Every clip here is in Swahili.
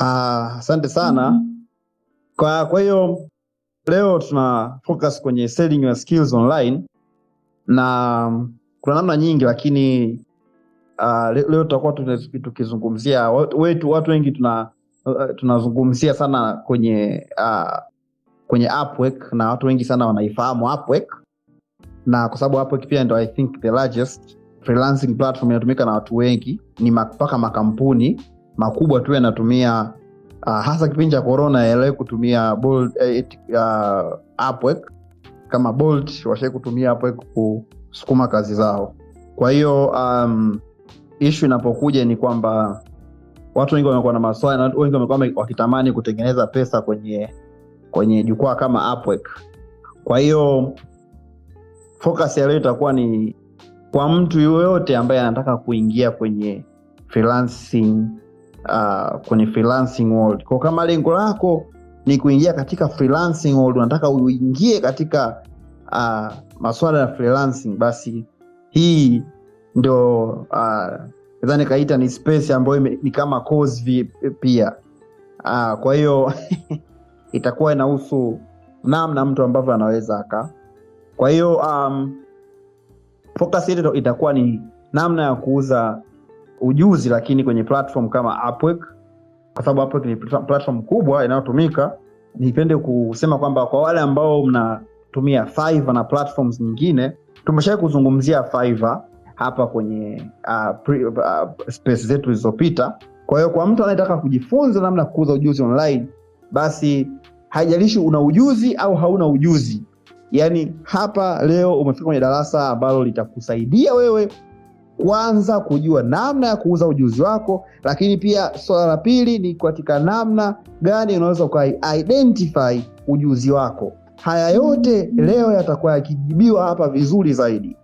Ah, asante sana. Kwa kwa hiyo leo tuna focus kwenye selling your skills online na kuna namna nyingi lakini uh, leo tutakuwa tukizungumzia watu wetu watu wengi tuna uh, tunazungumzia sana kwenye uh, kwenye Upwork na watu wengi sana wanaifahamu Upwork na kwa sababu Upwork pia ndo I think the largest freelancing platform inatumika na watu wengi ni mpaka makampuni makubwa tu yanatumia uh, hasa kipindi cha corona yaliwahi kutumia Bolt, eh, uh, Upwork kama Bolt washai kutumia Upwork kusukuma kazi zao. Kwa hiyo um, ishu inapokuja ni kwamba watu wengi wamekuwa na maswali na wengi wamekuwa wakitamani kutengeneza pesa kwenye kwenye jukwaa kama Upwork. Kwa hiyo focus ya leo itakuwa ni kwa mtu yoyote ambaye anataka kuingia kwenye freelancing uh, kwenye freelancing world. Kwa kama lengo lako ni kuingia katika freelancing world, unataka uingie katika uh, masuala ya freelancing, basi hii ndo uh, kaita ni space ambayo ni kama course pia uh, kwa hiyo itakuwa inahusu namna mtu ambavyo anaweza aka kwa hiyo um, focus yetu itakuwa ni namna ya kuuza ujuzi lakini kwenye platform kama Upwork kwa sababu Upwork ni platform kubwa inayotumika. Nipende kusema kwamba kwa wale ambao mnatumia Fiverr na platforms nyingine tumeshawahi kuzungumzia Fiverr hapa kwenye uh, pre, uh, space zetu zilizopita. Kwa hiyo kwa mtu anayetaka kujifunza namna ya kuuza ujuzi online basi haijalishi una ujuzi au hauna ujuzi. Yaani hapa leo umefika kwenye darasa ambalo litakusaidia wewe kwanza kujua namna ya kuuza ujuzi wako lakini pia swala la pili ni katika namna gani unaweza ukaidentify ujuzi wako. Haya yote leo yatakuwa yakijibiwa hapa vizuri zaidi.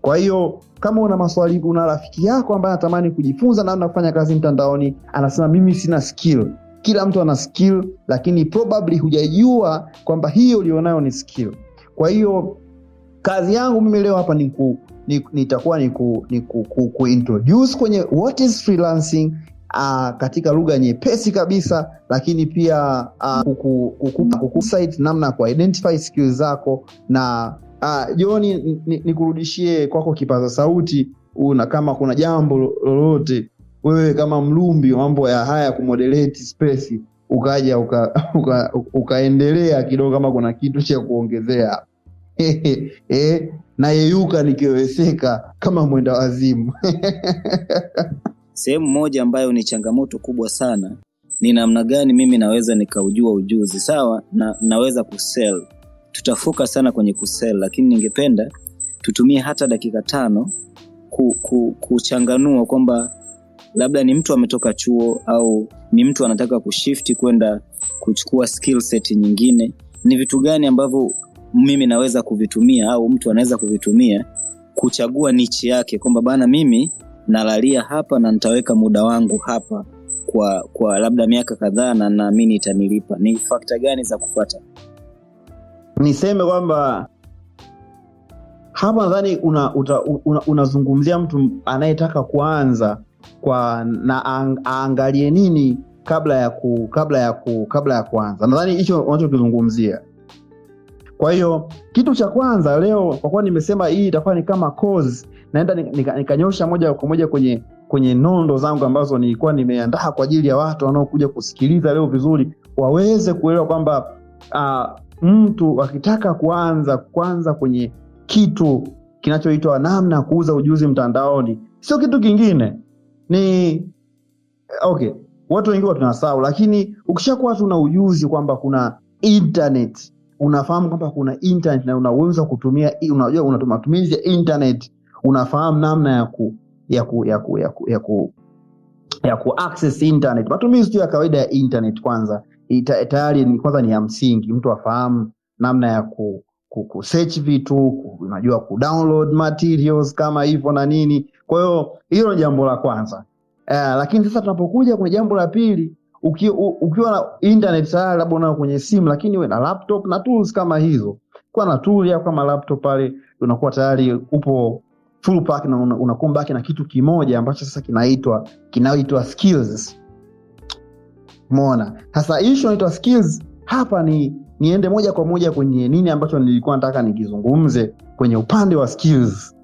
Kwa hiyo kama una maswali una rafiki yako ambaye anatamani kujifunza namna ya kufanya kazi mtandaoni anasema mimi sina skill. Kila mtu ana skill lakini probably hujajua kwamba hiyo ulionayo ni skill. Kwa hiyo kazi yangu mimi leo hapa ni, nitakuwa ni, ku, ni ku, ku, kuintroduce kwenye what is freelancing uh, katika lugha nyepesi kabisa lakini pia uh, kuku, namna ya kuidentify skills zako na uh, joni nikurudishie ni kwako kipaza sauti una kama kuna jambo lolote wewe kama mlumbi mambo ya haya kumoderate space ukaja uka, uka, ukaendelea kidogo kama kuna kitu cha kuongezea. Eh, nayeyuka nikiweweseka kama mwenda wazimu Sehemu moja ambayo ni changamoto kubwa sana ni namna gani mimi naweza nikaujua ujuzi sawa, na naweza kusell. Tutafoka sana kwenye kusell, lakini ningependa tutumie hata dakika tano ku, ku, kuchanganua kwamba labda ni mtu ametoka chuo au ni mtu anataka kushifti kwenda kuchukua skill set nyingine. Ni vitu gani ambavyo mimi naweza kuvitumia au mtu anaweza kuvitumia kuchagua nichi yake, kwamba bana, mimi nalalia hapa na nitaweka muda wangu hapa kwa kwa labda miaka kadhaa na naamini itanilipa. Ni fakta gani za kufuata? niseme kwamba hapa nadhani unazungumzia una, una mtu anayetaka kuanza kwa na ang, aangalie nini kabla ya ku, kabla ya ku, kabla ya kuanza nadhani hicho unachokizungumzia kwa hiyo kitu cha kwanza leo kwa kuwa nimesema hii itakuwa ni kama course naenda nikanyosha nika moja kwa moja kwenye kwenye nondo zangu ambazo nilikuwa nimeandaa kwa ajili ya watu wanaokuja kusikiliza leo vizuri waweze kuelewa kwamba uh, mtu akitaka kuanza kwanza kwenye kitu kinachoitwa namna ya kuuza ujuzi mtandaoni sio kitu kingine. Ni okay watu wengi tunasahau lakini ukishakuwa tu na ujuzi kwamba kuna internet unafahamu kwamba kuna internet na unaweza kutumia unajua una matumizi ya internet. Unafahamu namna ya ku ya ku ya ku ya ku ya ku, ya ku access internet. Matumizi tu ya kawaida ya internet kwanza. Tayari ni kwanza ni ya msingi. Mtu afahamu namna ya ku, ku, ku search vitu unajua ku download materials kama hivyo na nini. Kwa hiyo hilo ni jambo la kwanza. Uh, lakini sasa tunapokuja kwenye jambo la pili uki, ukiwa na internet tayari labda unayo kwenye simu lakini uwe na laptop na tools kama hizo kuwa na tool yako kama laptop pale unakuwa tayari upo full pack na unakumbaki na kitu kimoja ambacho sasa kinaitwa kinaitwa skills Umeona? Sasa issue inaitwa skills hapa ni niende moja kwa moja kwenye nini ambacho nilikuwa nataka nikizungumze kwenye upande wa skills.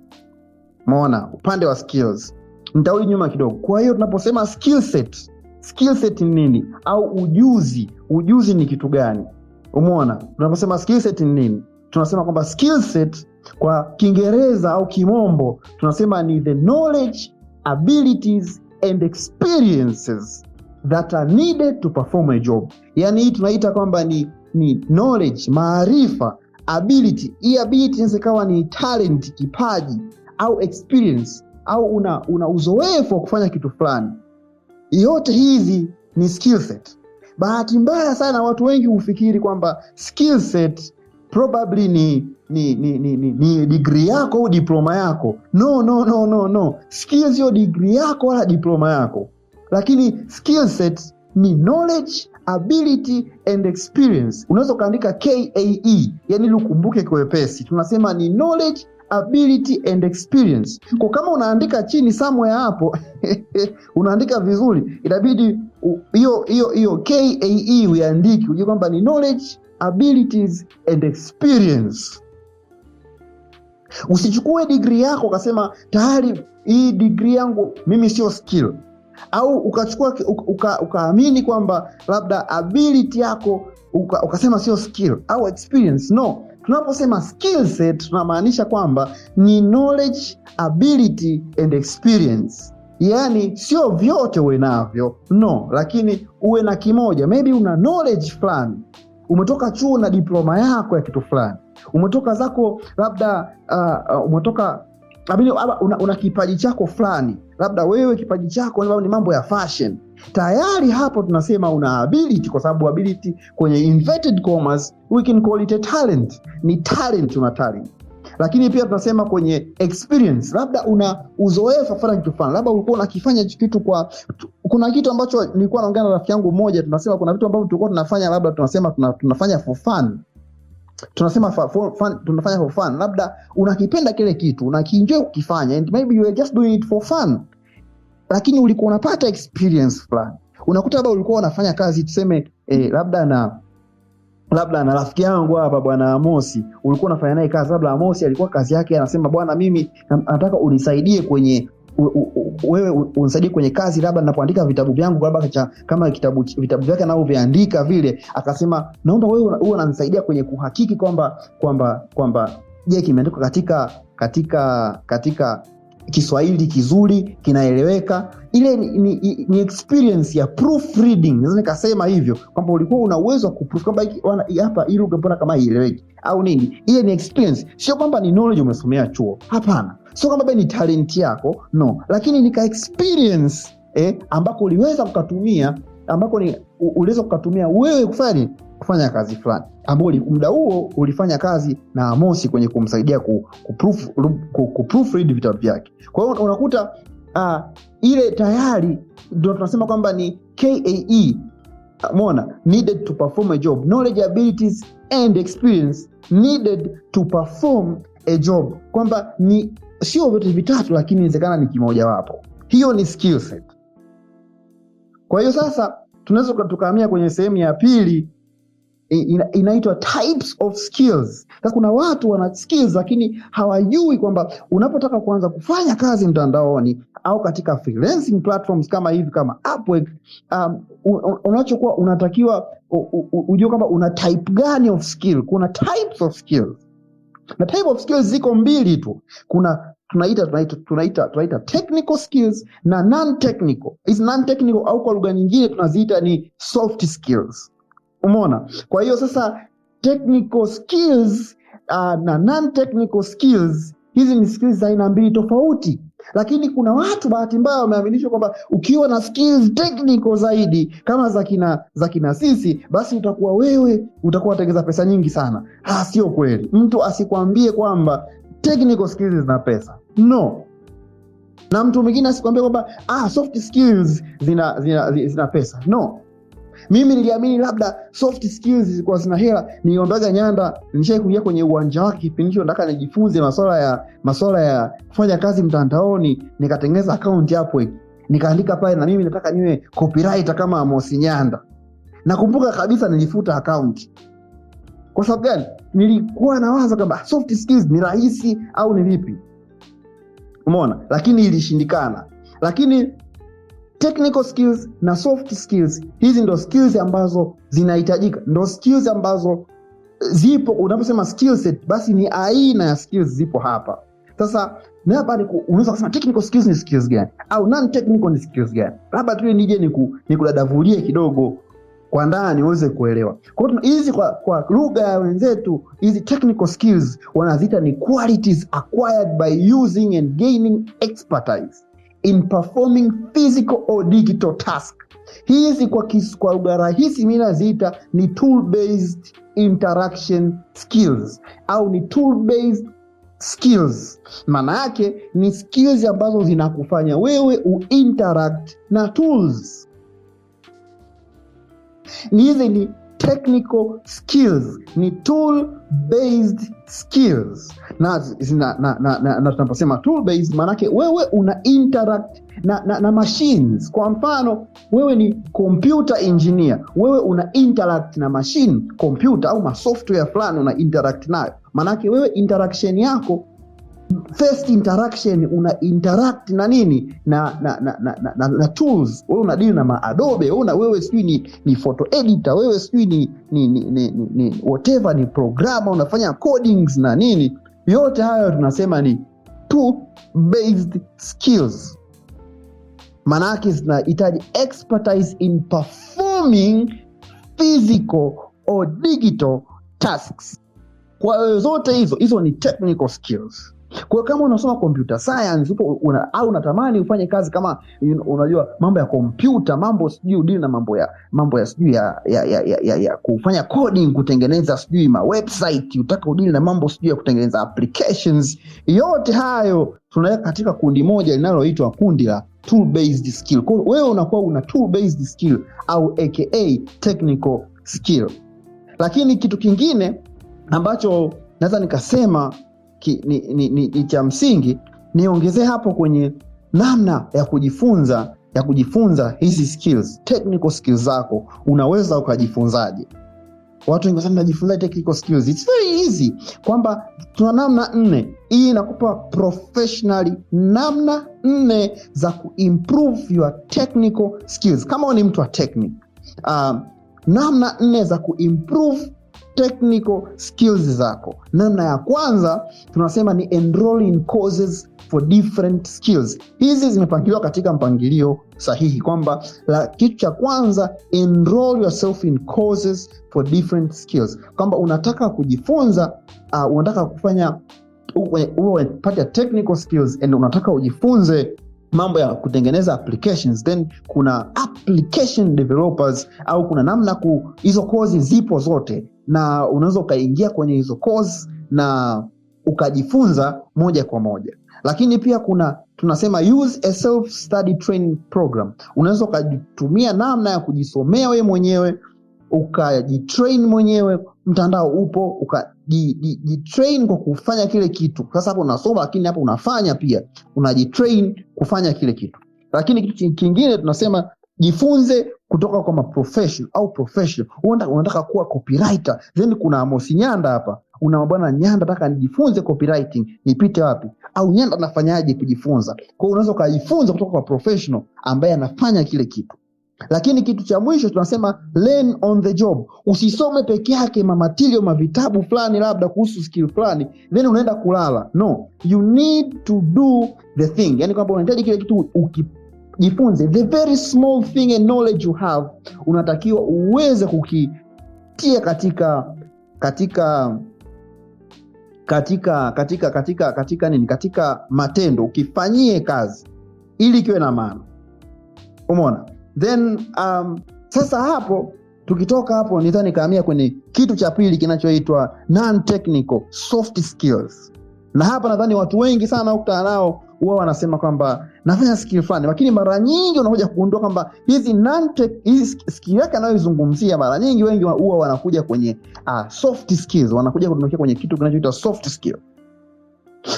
Umeona? Upande wa skills. Nitarudi nyuma kidogo. Kwa hiyo tunaposema skill set, skill set ni nini? Au ujuzi, ujuzi ni kitu gani? umona Tunaposema skill set ni nini? Tunasema kwamba skill set kwa Kiingereza au Kimombo tunasema ni the knowledge, abilities and experiences that are needed to perform a job. Yaani hii tunaita kwamba ni ni knowledge, maarifa, ability. Hii ability inaweza ikawa ni talent, kipaji au experience au una, una uzoefu wa kufanya kitu fulani. Yote hizi ni skill set. Bahati mbaya sana watu wengi hufikiri kwamba skill set probably ni ni ni, ni, ni, ni degree yako au diploma yako. No, no, no, no, no. Skill sio degree yako wala diploma yako, lakini skill set ni knowledge ability and experience. Unaweza ukaandika KAE, yani ili ukumbuke kwa wepesi. Tunasema ni knowledge ability and experience. Kwa kama unaandika chini somewhere hapo unaandika vizuri, itabidi hiyo hiyo hiyo KAE uiandike, ujue kwamba ni knowledge abilities and experience. Usichukue degree yako ukasema tayari hii degree yangu mimi sio skill au ukachukua uka, ukaamini kwamba labda ability yako uka, ukasema sio skill au experience. No, tunaposema skill set tunamaanisha kwamba ni knowledge, ability and experience. Yaani sio vyote uwe navyo, no, lakini uwe na kimoja. Maybe una knowledge fulani, umetoka chuo na diploma yako ya kitu fulani, umetoka zako labda uh, uh, umetoka una, una kipaji chako fulani, labda wewe kipaji chako ni mambo ya fashion. Tayari hapo tunasema una ability, kwa sababu ability kwenye inverted commas we can call it a talent. Ni talent, una talent. Lakini pia tunasema kwenye experience, labda una uzoefu kufanya kitu fulani, labda ulikuwa unakifanya kitu kwa. Kuna kitu ambacho nilikuwa naongea na rafiki yangu mmoja, tunasema kuna vitu ambavyo tulikuwa tunafanya, labda tunasema tunafanya for fun tunasema for fun, tunafanya for fun. Labda unakipenda kile kitu unakienjoy kukifanya and maybe you are just doing it for fun, lakini ulikuwa unapata experience fulani. Unakuta labda ulikuwa unafanya kazi tuseme, eh, labda na labda na rafiki yangu hapa bwana Amosi, ulikuwa unafanya naye kazi. Labda Amosi alikuwa kazi yake anasema, bwana, mimi nataka unisaidie kwenye wewe unisaidie kwenye kazi, labda ninapoandika vitabu vyangu, labda kama kitabu vitabu vyake anavyoviandika vile, akasema naomba wewe uwe unanisaidia kwenye kuhakiki kwamba kwamba kwamba je, kimeandikwa katika katika katika Kiswahili kizuri kinaeleweka. Ile ni, ni, ni experience ya proofreading, naweza nikasema hivyo kwamba ulikuwa una uwezo wa kuproof kwamba hapa hii lugha mbona kama haieleweki au nini. Ile ni experience, sio kwamba ni knowledge umesomea chuo, hapana. Sio kwamba ni talent yako, no, lakini nika experience eh, ambako uliweza kukatumia ambako ni uliweza kukatumia wewe kufanya kufanya kazi fulani ambao muda huo ulifanya kazi na Amosi kwenye kumsaidia ku, vitabu vyake. Kwa hiyo unakuta uh, ile tayari ndio tunasema kwamba ni KAE mona needed to perform a job knowledge abilities and experience needed to perform a job, kwamba ni sio vyote vitatu, lakini inawezekana ni kimojawapo. Hiyo ni skill set. Kwa hiyo sasa tunaweza tukahamia kwenye sehemu ya pili ina, inaitwa types of skills. Sasa kuna watu wana skills lakini hawajui kwamba unapotaka kuanza kufanya kazi mtandaoni au katika freelancing platforms kama hivi kama Upwork, um, unachokuwa unatakiwa ujue kwamba una type gani of skill. Kuna types of skills na type of skills ziko mbili tu. Kuna tunaita tunaita tunaita tunaita technical skills na non technical. Hizi non technical au kwa lugha nyingine tunaziita ni soft skills. Umeona? Kwa hiyo sasa technical skills uh, na non technical skills, hizi ni skills za aina mbili tofauti, lakini kuna watu bahati mbaya wameaminishwa kwamba ukiwa na skills technical zaidi kama za kina sisi, basi utakuwa wewe utakuwa unatengeza pesa nyingi sana. Ah, sio kweli. Mtu asikwambie kwamba technical skills zina pesa, no na mtu mwingine asikwambie kwamba ah, soft skills zina, zina, zina, zina pesa no mimi niliamini labda soft skills zilikuwa zina hela. Niliombaga Nyanda, nishai kuingia kwenye uwanja wake kipindi hicho, nataka nijifunze maswala ya maswala ya kufanya kazi mtandaoni, nikatengeneza akaunti hapo, nikaandika pale na mimi nataka niwe copywriter kama Amos Nyanda. nakumbuka kabisa nilifuta akaunti kwa sababu gani nilikuwa nawaza kwamba soft skills ni rahisi au ni vipi umeona lakini ilishindikana lakini technical skills na soft skills. Hizi ndo skills ambazo zinahitajika. Ndo skills ambazo zipo. Unaposema skill basi ni aina ya skills zipo hapa. Sasa labda unaweza kusema technical skills ni skills gani? Au non technical ni skills gani? Labda tu nije niku- nikudadavulie kidogo kwa ndani uweze kuelewa. Hizi kwa, kwa lugha ya wenzetu hizi technical skills wanaziita ni qualities acquired by using and gaining expertise in performing physical or digital task. Hizi kwa, kis- lugha rahisi mi naziita ni tool based interaction skills au ni tool based skills. Maana yake ni skills ambazo zinakufanya wewe uinteract na tools. Hizi ni technical skills ni tool based skills. Na, na, na, na, na, na tunaposema tool based maanake wewe una interact na, na, na machines. Kwa mfano wewe ni computer engineer. Wewe una interact na machine computer au masoftware fulani una interact nayo. Maanake wewe interaction yako first interaction una interact na nini? Na na na, na, na, na, na tools. Wewe unadili na maadobe wewe wewe sijui ni, ni photo editor wewe sijui ni, ni, ni, ni, ni, whatever ni programa unafanya codings na nini. Yote hayo tunasema ni tool based skills. Maanaake zinahitaji expertise in performing physical or digital tasks. Kwa zote hizo hizo ni technical skills kwa kama unasoma computer science upo una, au unatamani ufanye kazi kama unajua mambo ya kompyuta mambo sijui udili na mambo ya mambo ya sijui ya, ya, ya, ya, ya, ya kufanya coding kutengeneza sijui ma website utaka udili na mambo sijui ya kutengeneza applications yote hayo tunaweka katika kundi moja linaloitwa kundi la tool based skill wewe unakuwa una tool based skill au aka technical skill. Lakini kitu kingine ambacho naweza nikasema ki, ni, ni, ni, ni cha msingi niongezee hapo kwenye namna ya kujifunza ya kujifunza hizi skills technical skills zako unaweza ukajifunzaje? Watu wengi sana najifunza technical skills. It's very easy. Kwamba tuna namna nne. Hii inakupa professionally namna nne za kuimprove your technical skills. Kama ni mtu wa technique um, namna nne za kuimprove technical skills zako. Namna ya kwanza tunasema ni enroll courses for different skills. Hizi zimepangiliwa katika mpangilio sahihi kwamba kitu cha kwanza enroll yourself in courses for different skills. Kwamba unataka kujifunza uh, unataka kufanya uwe technical skills and unataka ujifunze mambo ya kutengeneza applications. Then kuna application developers au kuna namna ku kozi zipo zote na unaweza ukaingia kwenye hizo course na ukajifunza moja kwa moja. Lakini pia kuna tunasema use a self study training program. Unaweza ukajitumia namna ya kujisomea wewe mwenyewe ukajitrain mwenyewe mtandao upo ukajitrain kwa kufanya kile kitu. Sasa hapo unasoma lakini hapo unafanya pia unajitrain kufanya kile kitu. Lakini kitu kingine tunasema jifunze kutoka kwa maprofessional au professional unataka, unataka kuwa copywriter. Then kuna Amos Nyanda hapa. Una bwana Nyanda nataka nijifunze copywriting. Nipite wapi? Au Nyanda anafanyaje kujifunza? Kwa unaweza ukajifunza kutoka kwa professional ambaye anafanya kile kitu. Lakini kitu cha mwisho tunasema learn on the job. Usisome peke yake mamatilio mavitabu fulani labda kuhusu skill fulani then unaenda kulala. No. You need to do the thing. Yani kwamba unahitaji kile kitu ukijifunze the very small thing and knowledge you have. Unatakiwa uweze kukitia katika katika katika katika katika katika nini? Katika matendo. Ukifanyie kazi ili ikiwe na maana. Umona then um, sasa hapo tukitoka hapo nita nikahamia kwenye kitu cha pili kinachoitwa soft skills. Na hapa nadhani watu wengi sana ukutana nao huwa wanasema kwamba nafanya skill fulani. Lakini mara nyingi unakuja kugundua kwamba hizi hizi skill yake anayoizungumzia mara nyingi wengi huwa wanakuja kwenye uh, soft skills. Wanakuja kudondokea kwenye kitu kinachoitwa soft skill.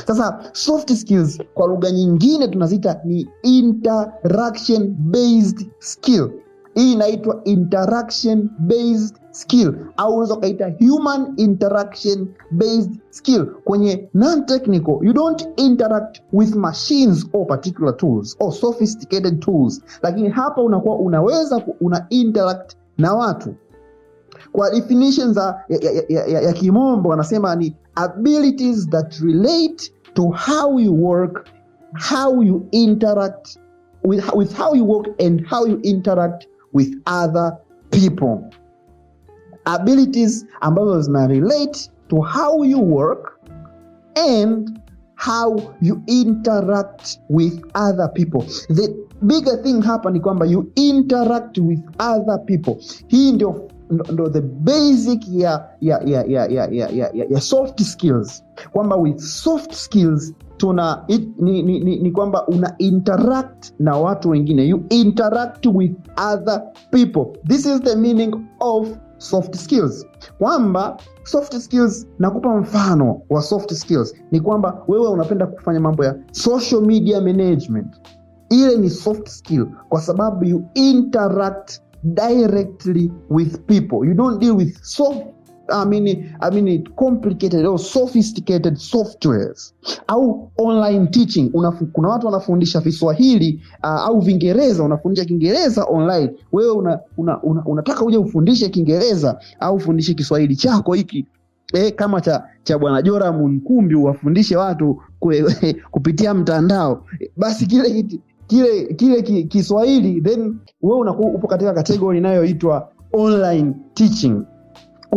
Sasa soft skills kwa lugha nyingine tunaziita ni interaction based skill hii inaitwa interaction based skill au unaweza ukaita human interaction based skill. Kwenye non technical you don't interact with machines or particular tools or sophisticated tools. Lakini hapa unakuwa unaweza una interact na watu. Kwa definition za ya, ya, ya, ya, ya kimombo wanasema ni abilities that relate to how you work how you interact with, with how you work and how you interact with other people. Abilities ambazo zina relate to how you work and how you interact with other people. The bigger thing hapa ni kwamba you interact with other people. Hii ndio ndo the basic ya ya ya ya ya, ya, ya, ya soft skills. Kwamba with soft skills tuna it, ni, ni, ni, ni kwamba una interact na watu wengine. You interact with other people. This is the meaning of soft skills. Kwamba soft skills nakupa mfano wa soft skills. Ni kwamba wewe unapenda kufanya mambo ya social media management. Ile ni soft skill kwa sababu you interact directly with people. You don't deal with soft I mean, I mean complicated or sophisticated softwares au online teaching. Unafu, kuna watu wanafundisha Kiswahili uh, au Vingereza unafundisha Kiingereza online. Wewe una, una, una, unataka uje ufundishe Kiingereza au ufundishe Kiswahili chako hiki E, kama cha cha bwana Joram Nkumbi uwafundishe watu kwe, kupitia mtandao. Basi kile kile kile ki- Kiswahili then wewe upo katika kategori inayoitwa online teaching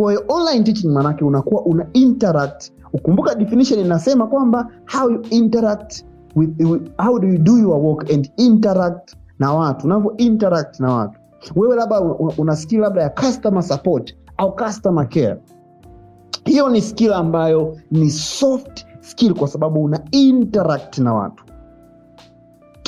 kwa hiyo online teaching maanake unakuwa una interact. Ukumbuka definition inasema kwamba how you interact with, how do you do your work and interact na watu. Unavyo interact na watu. Wewe labda una skill labda ya customer support au customer care. Hiyo ni skill ambayo ni soft skill kwa sababu una interact na watu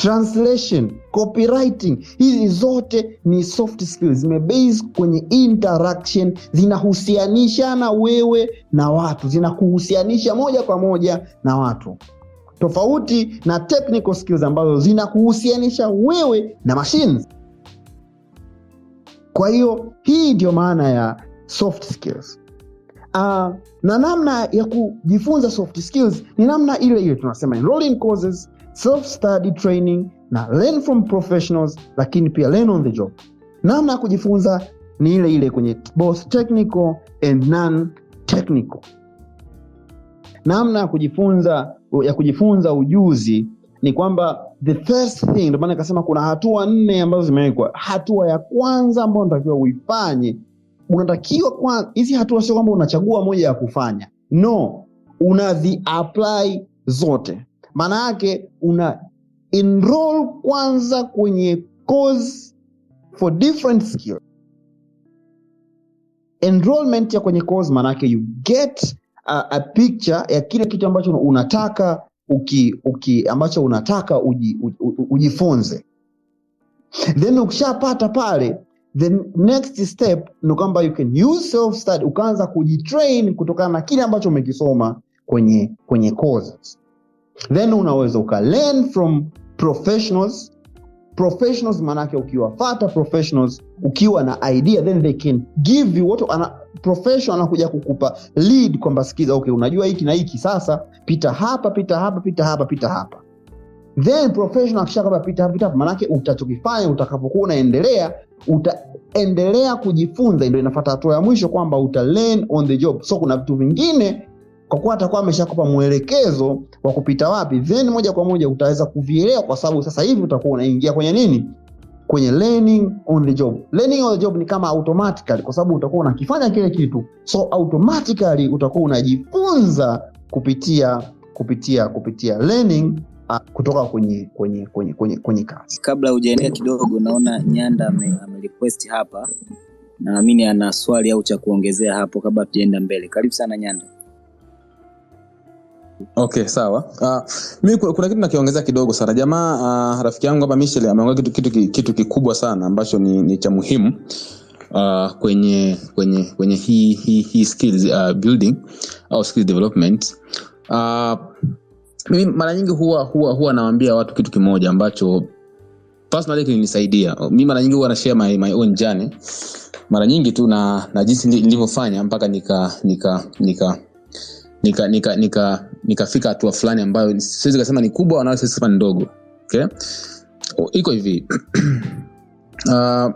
translation copywriting hizi zote ni soft skills. Zimebase kwenye interaction zinahusianishana wewe na watu zinakuhusianisha moja kwa moja na watu. Tofauti na technical skills ambazo zinakuhusianisha wewe na machines. Kwa hiyo hii ndio maana ya soft skills. Uh, na namna ya kujifunza soft skills ni namna ile ile tunasema enrolling courses self study training na learn from professionals lakini pia learn on the job. Namna ya kujifunza ni ile ile kwenye both technical and non technical namna ya kujifunza ya kujifunza ujuzi ni kwamba the first thing ndio maana kuna hatua nne ambazo zimewekwa. Hatua ya kwanza ambayo unatakiwa uifanye unatakiwa hizi hatua sio kwamba unachagua moja ya kufanya. No unazi apply zote maana yake una enroll kwanza kwenye course for different skill enrollment ya kwenye course maana yake you get a, a picture ya kile kitu ambacho unataka uki, uki ambacho unataka uji, uji, ujifunze. Then ukishapata pale the next step ni kwamba you can use self study ukaanza kujitrain kutokana na kile ambacho umekisoma kwenye kwenye courses then unaweza uka learn from professionals. Professionals maanake ukiwafata professionals ukiwa na idea then they can give you what ana, professional anakuja kukupa lead kwamba sikiza okay unajua hiki na hiki. Sasa pita hapa pita hapa pita hapa pita hapa. Then professional akisha kwamba pita hapa pita hapa maanake utachokifanya utakapokuwa unaendelea utaendelea kujifunza. Ndio inafata hatua ya mwisho kwamba uta learn on the job. So kuna vitu vingine kwa kuwa atakuwa ameshakupa mwelekezo wa kupita wapi then moja kwa moja utaweza kuvielewa kwa sababu sasa hivi utakuwa unaingia kwenye nini? Kwenye learning on the job. Learning on the job ni kama automatically kwa sababu utakuwa unakifanya kile kitu. So automatically utakuwa unajifunza kupitia kupitia kupitia learning uh, kutoka kwenye kwenye kwenye kwenye, kwenye kazi. Kabla hujaendelea kidogo naona nyanda amerequest ame hapa. Naamini ana swali au cha kuongezea hapo kabla tujaenda mbele. Karibu sana nyanda okay sawa. Uh, mi kuna, kitu nakiongezea kidogo sana. Jamaa uh, rafiki yangu hapa michel ameongea kitu, kitu, kitu kikubwa sana ambacho ni, ni cha muhimu uh, kwenye kwenye kwenye hii hii hii skills uh, building au skills development. Uh, mimi mara nyingi huwa huwa huwa nawambia watu kitu kimoja ambacho personally kilinisaidia. Mi mara nyingi huwa na my, my own journey. Mara nyingi tu na, na jinsi nilivyofanya mpaka nika nika nika nika nika nika nikafika hatua fulani ambayo siwezi kasema ni kubwa wala siwezi kusema ni ndogo. Okay? O- iko hivi. Uh,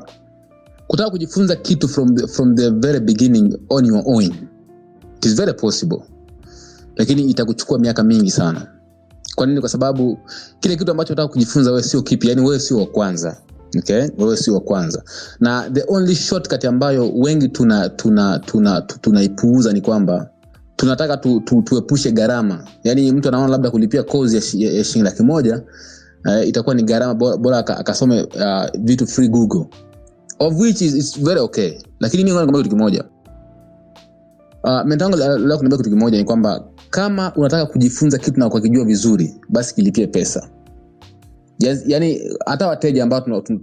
kutaka kujifunza kitu from the, from the very beginning on your own it is very possible. Lakini itakuchukua miaka mingi sana. Kwa nini? Kwa sababu kile kitu ambacho unataka kujifunza wewe sio kipi yani wewe sio wa kwanza. Okay? wewe sio wa kwanza. Na the only shortcut ambayo wengi tuna tuna tuna tu- tuna ni kwamba tunataka tu, tu, tuepushe gharama. Yaani mtu anaona labda kulipia kozi ya, shi- ya, ya shilingi laki moja uh, itakuwa ni gharama bora, akasome uh, vitu free google. Of which is, is very okay. Lakini mi kitu kimoja. Uh, kitu kimoja ni kwamba kama unataka kujifunza kitu na ukakijua vizuri basi kilipie pesa. Yes, yani hata wateja ambao tuna- tuna-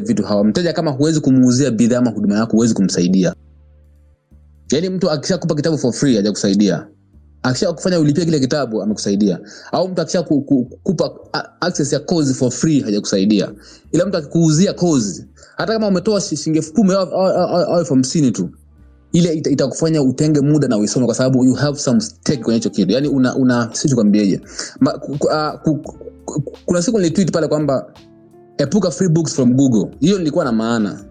vitu hawa mteja kama huwezi kumuuzia bidhaa ama huduma yako huwezi kumsaidia yaani mtu akishakupa kitabu for free hajakusaidia. Akisha kufanya ulipia kile kitabu amekusaidia. Au mtu akisha access ya course for free hajakusaidia. Ila mtu akikuuzia course hata kama umetoa shilingi elfu kumi au- elfu hamsini tu ile ita- itakufanya utenge muda na uisome kwa sababu you have some stake kwenye hicho kitu. Yani una, una si tukwambieje Ma- ku- ku- ah, ku- ku- ku- kuna siku nilitweet pale kwamba epuka free books from google. Hiyo nilikuwa na maana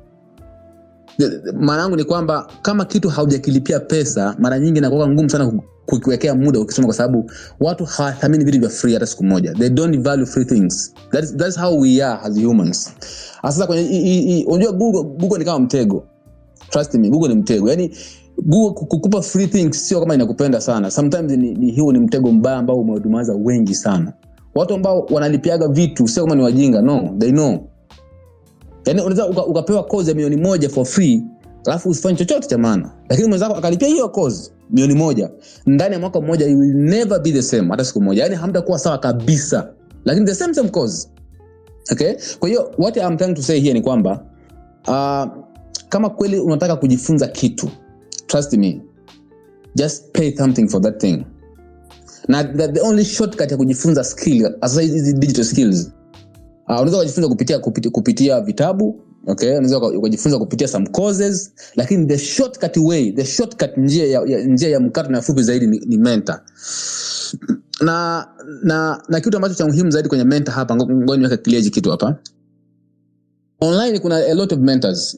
maana yangu ni kwamba kama kitu haujakilipia pesa mara nyingi inakuwa ngumu sana kukiwekea muda ukisoma kwa sababu watu hawathamini vitu vya free hata siku moja. They don't value free things. That is, that is how we are as humans. Sasa kwenye unajua google, google ni kama mtego. Trust me google ni mtego. Yani google kukupa free things sio kama inakupenda sana. Sometimes ni, ni, hiyo ni mtego mbaya ambao umewadumaza wengi sana. Watu ambao wanalipiaga vitu sio kama ni wajinga. No they know yani unaweza uka, ukapewa kozi ya milioni moja for free alafu usifanye chochote cha maana. Lakini mwenzako akalipia hiyo kozi milioni moja ndani ya mwaka mmoja you will never be the same hata siku moja. Yani hamtakuwa sawa kabisa. Lakini the same same cause okay? Kwa hiyo what I'm trying to say here ni kwamba uh, kama kweli unataka kujifunza kitu trust me just pay something for that thing. Na the, the only shortcut ya kujifunza skill hizi digital skills uh, unaweza ukajifunza kupitia, kupitia, kupitia vitabu okay? Ukajifunza kupitia some causes lakini the shortcut way the shortcut njia ya, njia ya mkato na fupi zaidi ni, ni mentor. Na na na kitu ambacho cha muhimu zaidi kwenye mentor hapa niweke clear kitu hapa. Online kuna a lot of mentors.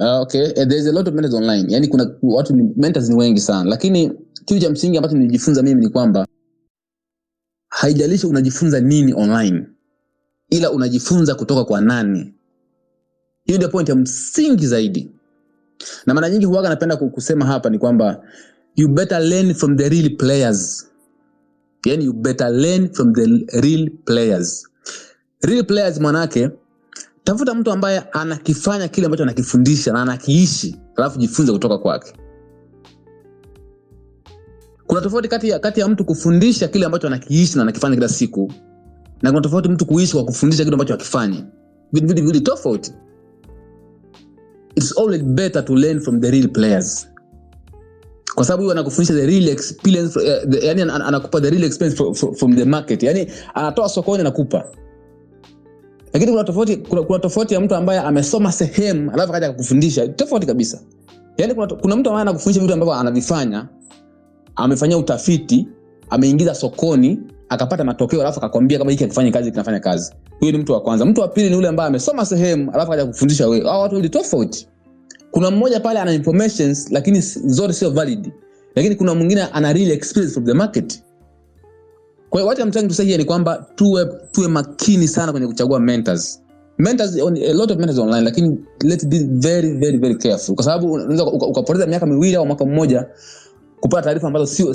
Uh, okay? Eh, there's a lot of mentors online. Yani kuna watu ni, mentors ni wengi sana. Lakini kitu cha msingi ambacho nilijifunza mimi ni kwamba haijalishi unajifunza nini online ila unajifunza kutoka kwa nani. Hiyo ndio point ya msingi zaidi. Na mara nyingi huwaga napenda kusema hapa ni kwamba you better learn from the real players. Yani you better learn from the real players. Real players manake tafuta mtu ambaye anakifanya kile ambacho anakifundisha na anakiishi alafu jifunze kutoka kwake. Kuna tofauti kati ya, kati ya mtu kufundisha kile ambacho anakiishi na anakifanya kila siku na kuna tofauti mtu kuishi kwa kufundisha kitu ambacho akifanyi vitu vitu viwili tofauti. It's always better to learn from the real players. Kwa sababu huyo anakufundisha the real experience uh, the, yani anakupa the real experience from, from, from the market. Yani anatoa sokoni anakupa. Lakini kuna tofauti kuna, kuna tofauti ya mtu ambaye amesoma sehemu alafu akaja akakufundisha tofauti kabisa. Yani kuna, kuna mtu ambaye anakufundisha vitu ambavyo anavifanya. Amefanyia utafiti ameingiza sokoni akapata matokeo alafu akakwambia kama hiki akifanya kazi kinafanya kazi. Huyo ni mtu wa kwanza. Mtu wa pili ni yule ambaye amesoma sehemu alafu akaja kufundisha wewe. Hao watu wawili tofauti. Kuna mmoja pale ana informations lakini zote sio valid. Lakini kuna mwingine ana real experience from the market. Kwa hiyo what I'm trying to say here ni kwamba tuwe tuwe makini sana kwenye kuchagua mentors. Mentors on, a lot of mentors online lakini let's be very very very careful. Kwa sababu unaweza ukapoteza miaka miwili au mwaka mmoja kupata taarifa ambazo sio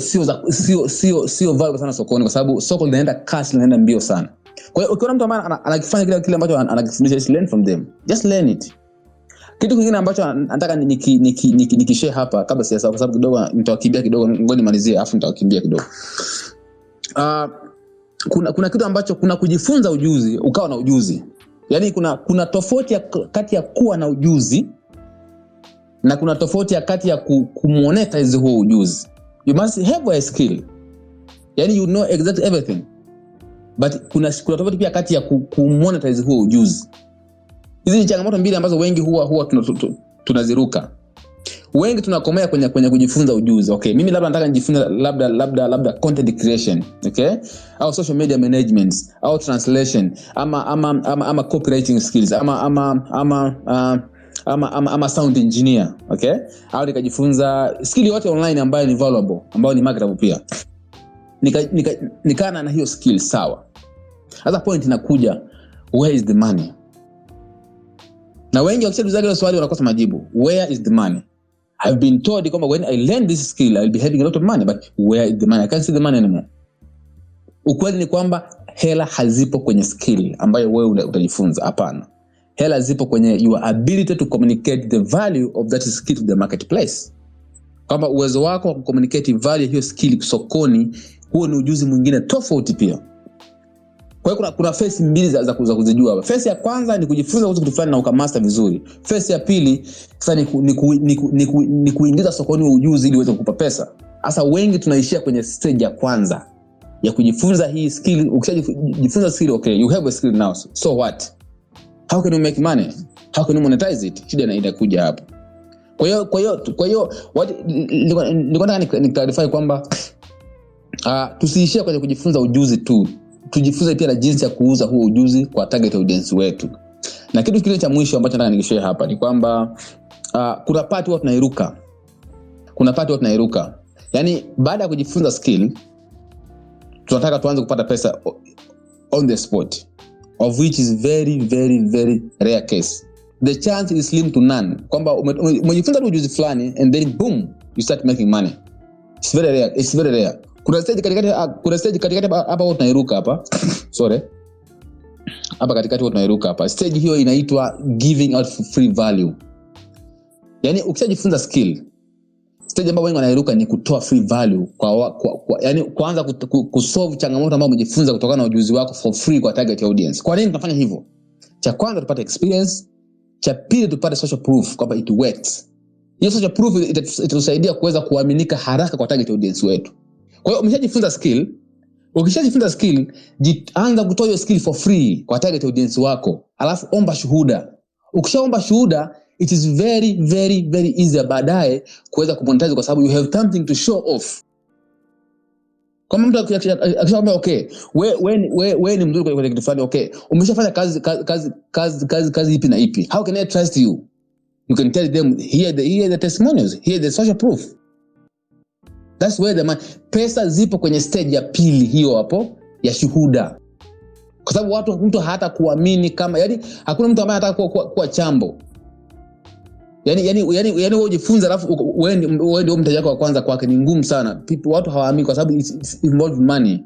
sana sokoni kwa sababu soko linaenda kasi linaenda mbio sana. Kwa ukiona mtu ambaye anakifanya kile kile ambacho anakifundisha just learn from them. Just learn it. Kitu kingine ambacho nataka nikishare niki, niki, niki, niki hapa kabla sijasahau kwa sababu kidogo nitawakimbia kidogo ngoja nimalizie afu nitawakimbia kidogo. Uh, kuna kuna kitu ambacho kuna kujifunza ujuzi ukawa na ujuzi. Yaani kuna kuna tofauti ya, kati ya kuwa na ujuzi na kuna tofauti ya kati ya kumonetize huo ujuzi. You must have a skill. Yani you know exactly everything. But kuna, kuna tofauti pia kati ya kumonetize huo ujuzi. Hizi ni changamoto mbili ambazo wengi huwa huwa tunaziruka tuna, tuna wengi tunakomea kwenye, kwenye kujifunza ujuzi. Okay mimi labda nataka nijifunze labda labda labda content creation. Okay? Au social media management au translation ama ama ama, ama copywriting skills ama ama ama uh, ama, ama, ama sound engineer okay? Au nikajifunza skill yote online ambayo ni valuable ambayo ni marketable pia. Nikana nika, nika na hiyo skill sawa. Sasa point inakuja where is the money? Na wengi wakishauliza hilo swali wanakosa majibu. Where is the money? I've been told kwamba when I learn this skill I'll be having a lot of money but where is the money? I can't see the money anymore. Ukweli ni kwamba hela hazipo kwenye skill ambayo wewe utajifunza. Hapana hela zipo kwenye your ability to communicate the value of that skill to the marketplace. Kwamba uwezo wako wa kucommunicate value hiyo skill sokoni huo ni ujuzi mwingine tofauti pia. Kwa hiyo kuna, kuna fesi mbili za, za, za kuzijua. Fesi ya kwanza ni kujifunza kuhusu kitu fulani na ukamasta vizuri. Fesi ya pili sasa ni, ku, ni, ku, ni, ku, ni, ku, ni kuingiza sokoni wa ujuzi ili uweze kukupa pesa. Sasa wengi tunaishia kwenye stage ya kwanza ya kujifunza hii skill. Ukishajifunza skill okay you have a skill now. So what how can you make money? How can you monetize it? Shida inakuja hapo. Kwa hiyo kwa hiyo kwa hiyo nilikuwa nataka niklarify kwamba uh, tusiishie kwenye kujifunza ujuzi tu. Tujifunze pia na jinsi ya kuuza huo ujuzi kwa target audience wetu. Na kitu kingine cha mwisho ambacho nataka nikishare hapa ni kwamba uh, kuna pati huwa tunairuka kuna pati huwa tunairuka yaani baada ya kujifunza skill tunataka tuanze kupata pesa on the spot of which is very very very rare case. The chance is slim to none. Kwamba umejifunza tu ujuzi fulani and then boom you start making money. It's very rare it's very rare. Kuna stage katikati kuna stage katikati hapa huwa tunairuka hapa. Sorry. Hapa katikati huwa tunairuka hapa. Stage hiyo inaitwa giving out free value. Yani ukishajifunza skill stage ambayo wengi wanairuka ni kutoa free value kwa, kwa, kwa yani kuanza kusolve changamoto ambayo umejifunza kutokana na ujuzi wako for free kwa target audience. Kwa nini tunafanya hivyo? Cha kwanza tupate experience cha pili tupate social proof kwamba it works. Hiyo social proof itatusaidia kuweza kuaminika haraka kwa target audience wetu. Kwa hiyo umeshajifunza skill ukishajifunza skill anza kutoa hiyo skill for free kwa target audience wako. Alafu omba shuhuda. Ukishaomba shuhuda it is very very very easy baadaye kuweza kumonetize kwa sababu you have something to show off. Kama mtu akishakwambia okay we, we, we, we ni mzuri kwenye kitu fulani okay umeshafanya kazi kazi kazi kazi, kazi, ipi na ipi? How can i trust you? You can tell them here the, here the testimonials here the social proof. That's where the man, pesa zipo kwenye stage ya pili hiyo hapo ya shuhuda. Kwa sababu watu mtu hata kuamini kama yani hakuna mtu ambaye anataka kuwa, kuwa, kuwa chambo yani yani yani yani wewe ujifunze alafu wewe ndio mteja wako wa kwanza kwake ni ngumu sana. People, watu hawaamini kwa sababu it's money.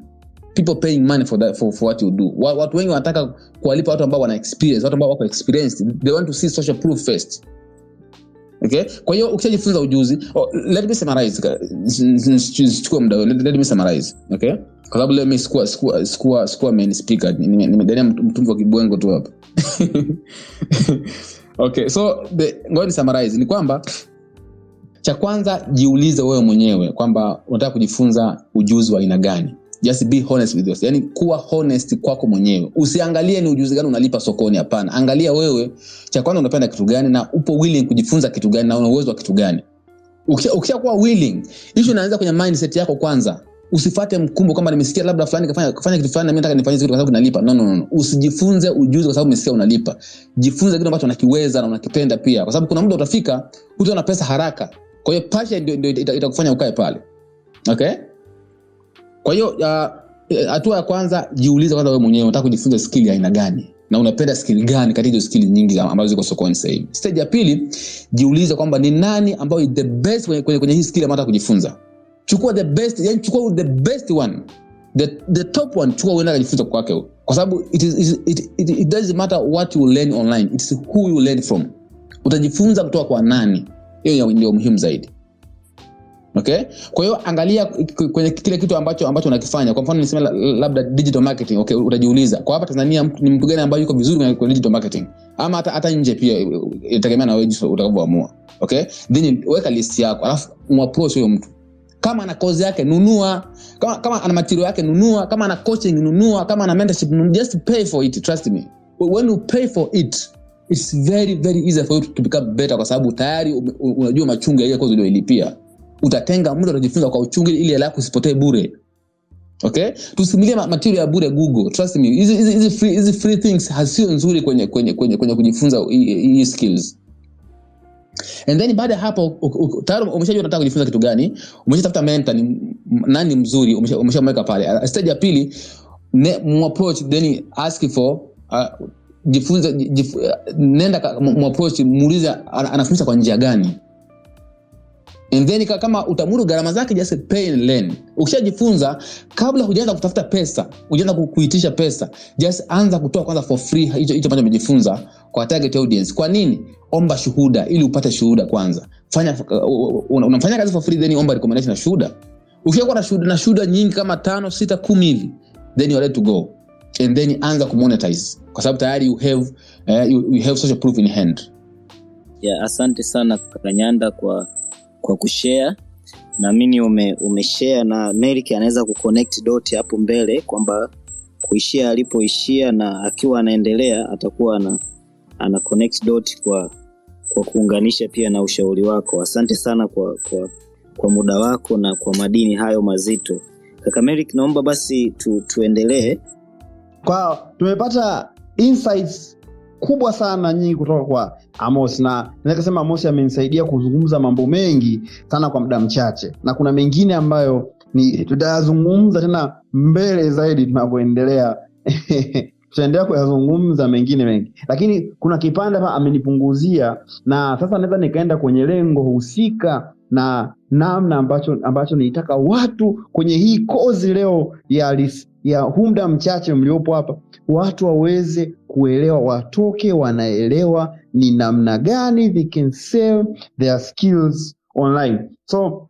People paying money for that for, for what you do. Watu wengi wanataka kuwalipa watu ambao wana experience watu ambao wako experienced. They want to see social proof first. Okay? Kwa hiyo ukishajifunza ujuzi oh, let me summarize chukua muda let me summarize. Okay? Kwa sababu leo mi sikuwa sikuwa sikuwa sikuwa main speaker. Nimedania mtumvu wa kibwengo tu hapa okay so ngoja ni summarize ni kwamba cha kwanza jiulize wewe mwenyewe kwamba unataka kujifunza ujuzi wa aina gani. Just be honest with yourself. yani kuwa honest kwako mwenyewe. Usiangalie ni ujuzi gani unalipa sokoni hapana. Angalia wewe cha kwanza unapenda kitu gani na upo willing kujifunza kitu gani na una uwezo wa kitu gani. Ukishakuwa willing ishu inaanza kwenye mindset yako kwanza usifate mkumbo kwamba nimesikia labda fulani kafanya, kafanya kitu fulani na mimi nataka nifanye kitu kwa sababu kinalipa no, no, no. usijifunze ujuzi kwa sababu umesikia unalipa. Jifunze kitu ambacho unakiweza na unakipenda pia. Kwa sababu kuna muda utafika utaona pesa haraka. Kwa hiyo passion ndio itakufanya ukae pale. Okay? Kwa hiyo hatua uh, ya kwanza jiulize kwanza wewe mwenyewe unataka kujifunza skill ya aina gani? Na unapenda skill gani kati ya skill nyingi ambazo ziko sokoni sasa hivi? Stage ya pili jiulize kwamba ni nani ambayo the best kwenye, kwenye, kwenye hii skill ambayo unataka kujifunza chukua the best yani chukua the best one. The, the top one chukua uenda kajifunza kwake. Kwa sababu it, it, it, it, doesn't matter what you learn online its who you learn from. Utajifunza kutoka kwa nani? Hiyo ndio muhimu zaidi. Okay? Kwa hiyo angalia kwenye kile kitu ambacho ambacho unakifanya. Kwa mfano niseme labda digital marketing. Okay utajiuliza kwa hapa tanzania ni mtu gani ambaye yuko vizuri kwenye digital marketing? Ama hata hata nje pia itategemea na wewe utakavyoamua. Okay? Then weka list yako alafu umapproach huyo mtu kama ana kozi yake nunua. Kama, kama ana material yake nunua. Kama ana coaching nunua. Kama ana mentorship just pay for it trust me. When you pay for it it's very very easy for you to become better kwa sababu tayari unajua machungu ya ile kozi ulioilipia utatenga muda utajifunza kwa uchungu ili hela yako isipotee bure. Okay? Tusimulie ma- material ya bure google. Trust me hizi free free things hasio nzuri kwenye kwenye kwenye kwenye kujifunza hii skills and then baada ya hapo tayari umeshajua unataka kujifunza kitu gani umeshatafuta mentor ni nani mzuri umeshamweka pale. Stage ya pili mwapproach then ask for uh, jifunze jif, nenda mwapproach muulize anafundisha kwa njia gani. And then kama utamudu gharama zake just pay and learn. Ukishajifunza kabla hujaanza kutafuta pesa hujaanza kuitisha pesa just anza kutoa kwanza for free hicho hicho ambacho umejifunza kwa target audience. Kwa nini omba shuhuda ili upate shuhuda kwanza. Fanya uh, unafanya kazi for free then omba recommendation na shuhuda. Ukishakuwa na shuhuda na shuhuda nyingi kama tano sita kumi hivi then you are ready to go. And then anza kumonetize. Kwa sababu tayari you have, uh, you, you have social proof in hand. Yeah, asante sana kanyanda kwa kwa kushare. Naamini ume, umeshare na Merrick anaweza kuconnect dot hapo mbele kwamba kuishia alipoishia na akiwa anaendelea atakuwa ana, ana connect dot kwa kwa kuunganisha pia na ushauri wako. Asante sana kwa kwa, kwa muda wako na kwa madini hayo mazito. Kaka Merrick naomba basi tu, tuendelee. Kwa tumepata insights kubwa sana nyingi kutoka kwa amos na naweza kusema amos amenisaidia kuzungumza mambo mengi sana kwa muda mchache. Na kuna mengine ambayo ni tutayazungumza tena mbele zaidi tunavyoendelea tutaendelea kuyazungumza mengine mengi. Lakini kuna kipande hapa amenipunguzia na sasa naweza nikaenda kwenye lengo husika na namna ambacho ambacho nilitaka watu kwenye hii kozi leo ya lis- ya huu muda mchache mliopo hapa watu waweze kuelewa watoke wanaelewa ni namna gani they can sell their skills online. So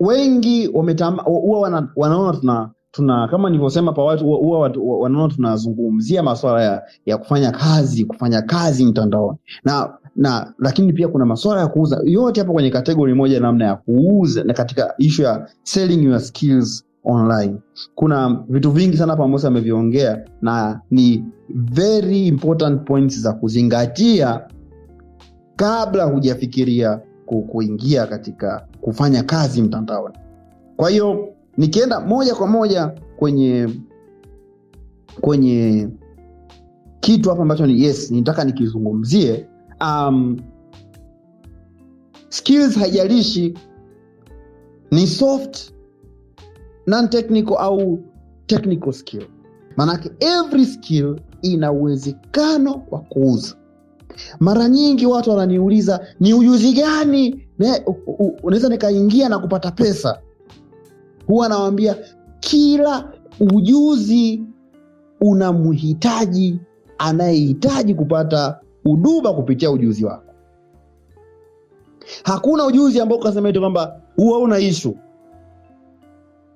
wengi wametama- huwa wana, wanaona tuna kama nilivyosema pa watu huwa- wanaona tunazungumzia masuala ya, ya kufanya kazi kufanya kazi mtandaoni. Na na lakini pia kuna masuala ya kuuza. Yote hapo kwenye kategori moja namna ya kuuza na katika ishu ya selling your skills online. Kuna vitu vingi sana ambavyo ameviongea na ni very important points za kuzingatia kabla hujafikiria kuingia katika kufanya kazi mtandaoni. Kwa hiyo nikienda moja kwa moja kwenye kwenye kitu hapa ambacho ni yes nitaka nikizungumzie um, skills haijalishi ni soft non technical au technical skill. Maanake every skill ina uwezekano wa kuuza. Mara nyingi watu wananiuliza ni ujuzi gani? Unaweza nikaingia na kupata pesa huwa nawambia kila ujuzi una mhitaji anayehitaji kupata huduma kupitia ujuzi wako. Hakuna ujuzi ambao ukasema eti kwamba huu hauna ishu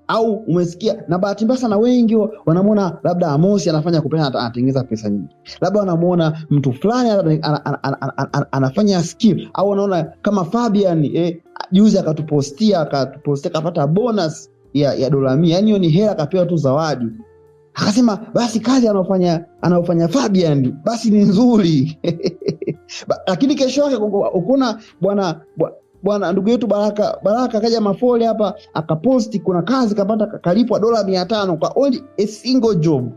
au umesikia na bahati mbaya sana wengi wa- wanamwona labda amosi anafanya kupenda anatengeneza pesa nyingi. Labda wanamwona mtu fulani ana- ana- ana- anafanya skill. Au wanaona kama fabian eh, juzi akatupostia akatupostia akapata bonus ya, ya dola mia. Yani hiyo ni hela akapewa tu zawadi. Akasema basi kazi anaofanya anaofanya fabian basi ni nzuri. Lakini kesho yake ukuna bwana bwana ndugu yetu baraka baraka akaja mafole hapa akaposti kuna kazi kapata kalipwa dola mia tano kwa only a single job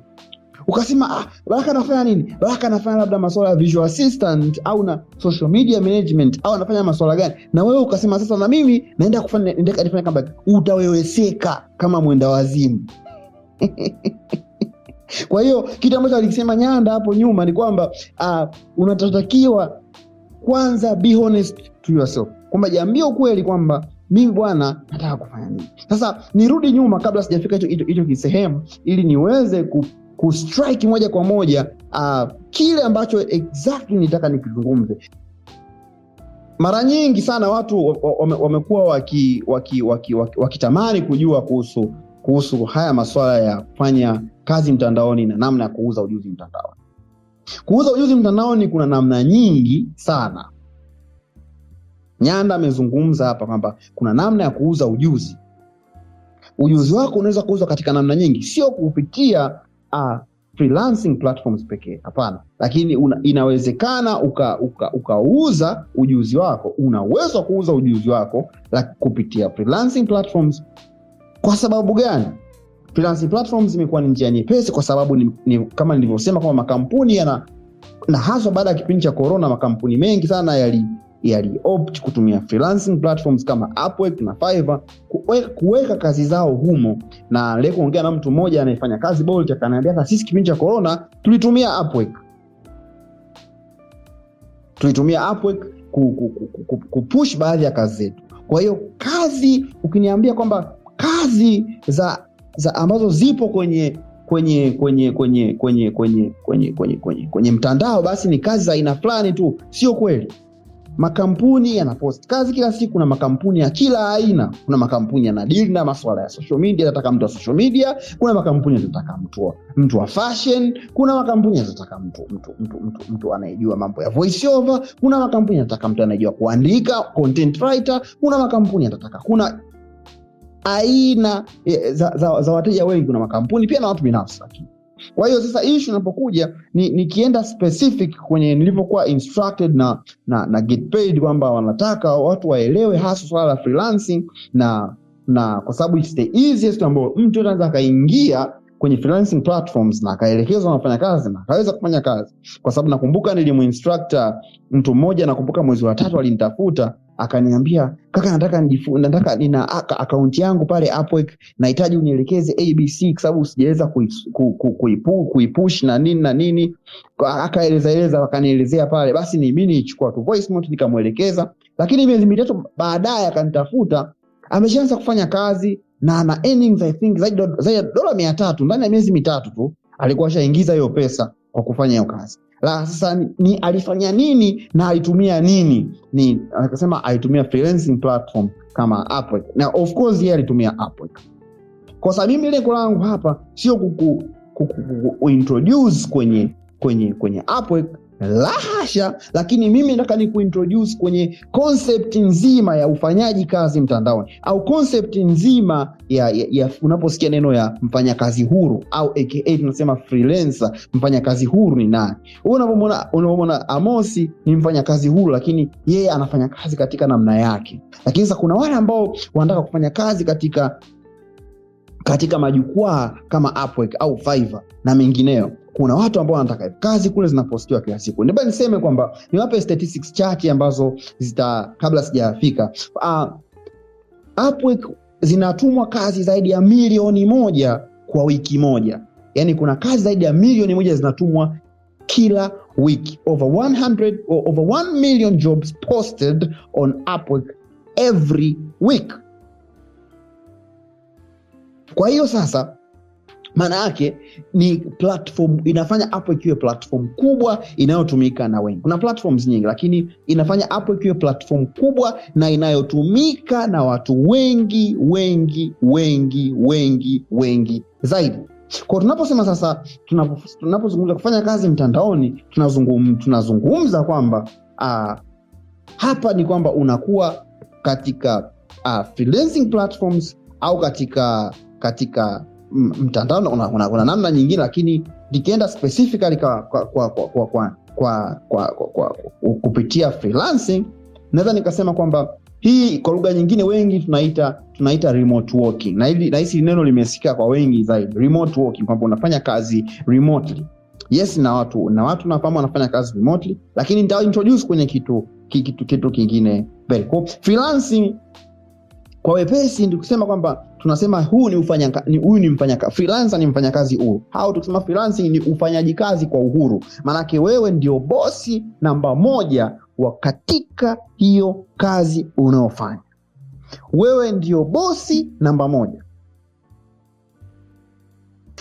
ukasema ah, baraka anafanya nini? Baraka anafanya labda masuala ya visual assistant au na social media management au anafanya masuala gani? Na wewe ukasema sasa na mimi naenda kufanya kama utaweweseka kama mwenda wazimu. Kwa hiyo kitu ambacho alikisema nyanda hapo nyuma ni kwamba uh, unatakiwa kwanza be honest to yourself. Kwamba jiambie ukweli kwamba mimi bwana nataka kufanya nini. Sasa nirudi nyuma kabla sijafika hicho kisehemu ili niweze ku, kustrike moja kwa moja uh, kile ambacho exactly nitaka nikizungumze. Mara nyingi sana watu wa- wa- wamekuwa waki, waki, waki, waki, wakitamani kujua kuhusu kuhusu haya masuala ya kufanya kazi mtandaoni na namna ya kuuza ujuzi mtandaoni. Kuuza ujuzi mtandaoni kuna namna nyingi sana. Nyanda amezungumza hapa kwamba kuna namna ya kuuza ujuzi. Ujuzi wako unaweza kuuzwa katika namna nyingi, sio kupitia uh, freelancing platforms pekee, hapana, lakini una, inawezekana ukauza uka, uka ujuzi wako. Una wa kuuza ujuzi wako la, kupitia freelancing platforms. Kwa sababu gani? Freelancing platforms imekuwa ni njia nyepesi, kwa sababu ni, ni, kama nilivyosema kwamba makampuni yana na haswa baada ya kipindi cha corona, makampuni mengi sana yali yaliopt kutumia freelancing platforms kama Upwork na Fiverr kuweka kazi zao humo. Na leo kuongea na mtu mmoja anayefanya kazi Bolt akaniambia hata sisi kipindi cha corona tulitumia Upwork, tulitumia Upwork ku- ku- ku- ku- kupush baadhi ya kazi zetu. Kwa hiyo kazi, ukiniambia kwamba kazi za, za ambazo zipo kwenye kwenye kwenye kwenye kwenye kwenye kwenye kwenye kwenye kwenye mtandao basi ni kazi za aina fulani tu, sio kweli. Makampuni yanapost kazi kila siku, na makampuni ya kila aina. Kuna makampuni yanadili na masuala ya social media, yanataka mtu wa social media. Kuna makampuni yanataka mtu mtu wa fashion. Kuna makampuni yanataka mtu mtu mtu mtu, mtu anayejua mambo ya voice over. Kuna makampuni yanataka mtu anayejua kuandika content writer. Kuna makampuni yanataka kuna aina eh, za, za, za wateja wengi. Kuna makampuni pia na watu binafsi lakini kwa hiyo sasa ishu inapokuja ni nikienda specific kwenye nilivyokuwa instructed na na, na get paid kwamba wanataka watu waelewe hasa swala la freelancing na na kwa sababu it's the easiest ambayo mtu anaweza akaingia kwenye freelancing platforms na akaelekezwa na kufanya kazi na akaweza kufanya kazi, kwa sababu nakumbuka nilimuinstructor mtu mmoja, nakumbuka mwezi wa tatu alinitafuta akaniambia, kaka, nataka nijifu, nataka nina akaunti yangu pale Upwork, nahitaji unielekeze ABC kwa sababu sijaweza kuipush ku, ku, ku, ku, na nini na nini. Akaeleza eleza, akanielezea pale, basi ni mimi nichukua tu nikamwelekeza, lakini miezi mitatu baadaye akanitafuta, ameshaanza kufanya kazi na ana earnings I think zaidi ya dola mia tatu ndani ya miezi mitatu tu alikuwa ashaingiza hiyo pesa kwa kufanya hiyo kazi. La sasa ni, alifanya nini na alitumia nini? Ni akasema alitumia freelancing platform kama Upwork. Na of course yeye alitumia Upwork. Kwa mimi lengo langu hapa sio kuku, kuku, kuku, kuintroduce kwenye kwenye kwenye Upwork la hasha, lakini mimi nataka ni kuintroduce kwenye konsepti nzima ya ufanyaji kazi mtandaoni au konsepti nzima ya, ya, ya unaposikia neno ya mfanyakazi huru au aka tunasema freelancer. Mfanyakazi huru ni nani? huyu unapomwona Amosi ni mfanyakazi huru, lakini yeye anafanya kazi katika namna yake. Lakini sasa kuna wale ambao wanataka kufanya kazi katika katika majukwaa kama Upwork au Fiverr na mengineyo. Kuna watu ambao wanataka kazi kule zinapostiwa kila siku. Niba niseme kwamba niwape statistics chache ambazo zita kabla sijafika. Uh, Upwork zinatumwa kazi zaidi ya milioni moja kwa wiki moja, yaani kuna kazi zaidi ya milioni moja zinatumwa kila wiki, over 100 or over 1 million jobs posted on Upwork every week. Kwa hiyo sasa maana yake ni platform inafanya Upwork ikiwe platform kubwa inayotumika na wengi. Kuna platforms nyingi, lakini inafanya Upwork ikiwe platform kubwa na inayotumika na watu wengi wengi wengi wengi wengi zaidi. Kwa tunaposema sasa, tunapo- tunapozungumza kufanya kazi mtandaoni, tunazungum, tunazungumza kwamba uh, hapa ni kwamba unakuwa katika uh, platforms au katika katika mtandao una, una, una namna nyingine, lakini likienda specifically kwa, kwa, kwa, kwa, kwa, kwa, kwa, kwa, kwa, kupitia freelancing naweza nikasema kwamba hii kwa lugha nyingine wengi tunaita tunaita remote working, na hili neno limesikia kwa wengi zaidi, remote working, kwamba unafanya kazi remotely. Yes, na watu na watu nafahamu wanafanya kazi remotely, lakini nitaintroduce kwenye kitu kitu kitu kingine. Freelancing kwa wepesi ndi kusema kwamba tunasema huu ni huyu ni mfanyakazi freelancer ni mfanyakazi huru, au tukisema freelancing ni ufanyaji kazi kwa uhuru, maanake wewe ndio bosi namba moja wa katika hiyo kazi unayofanya. Wewe ndio bosi namba moja,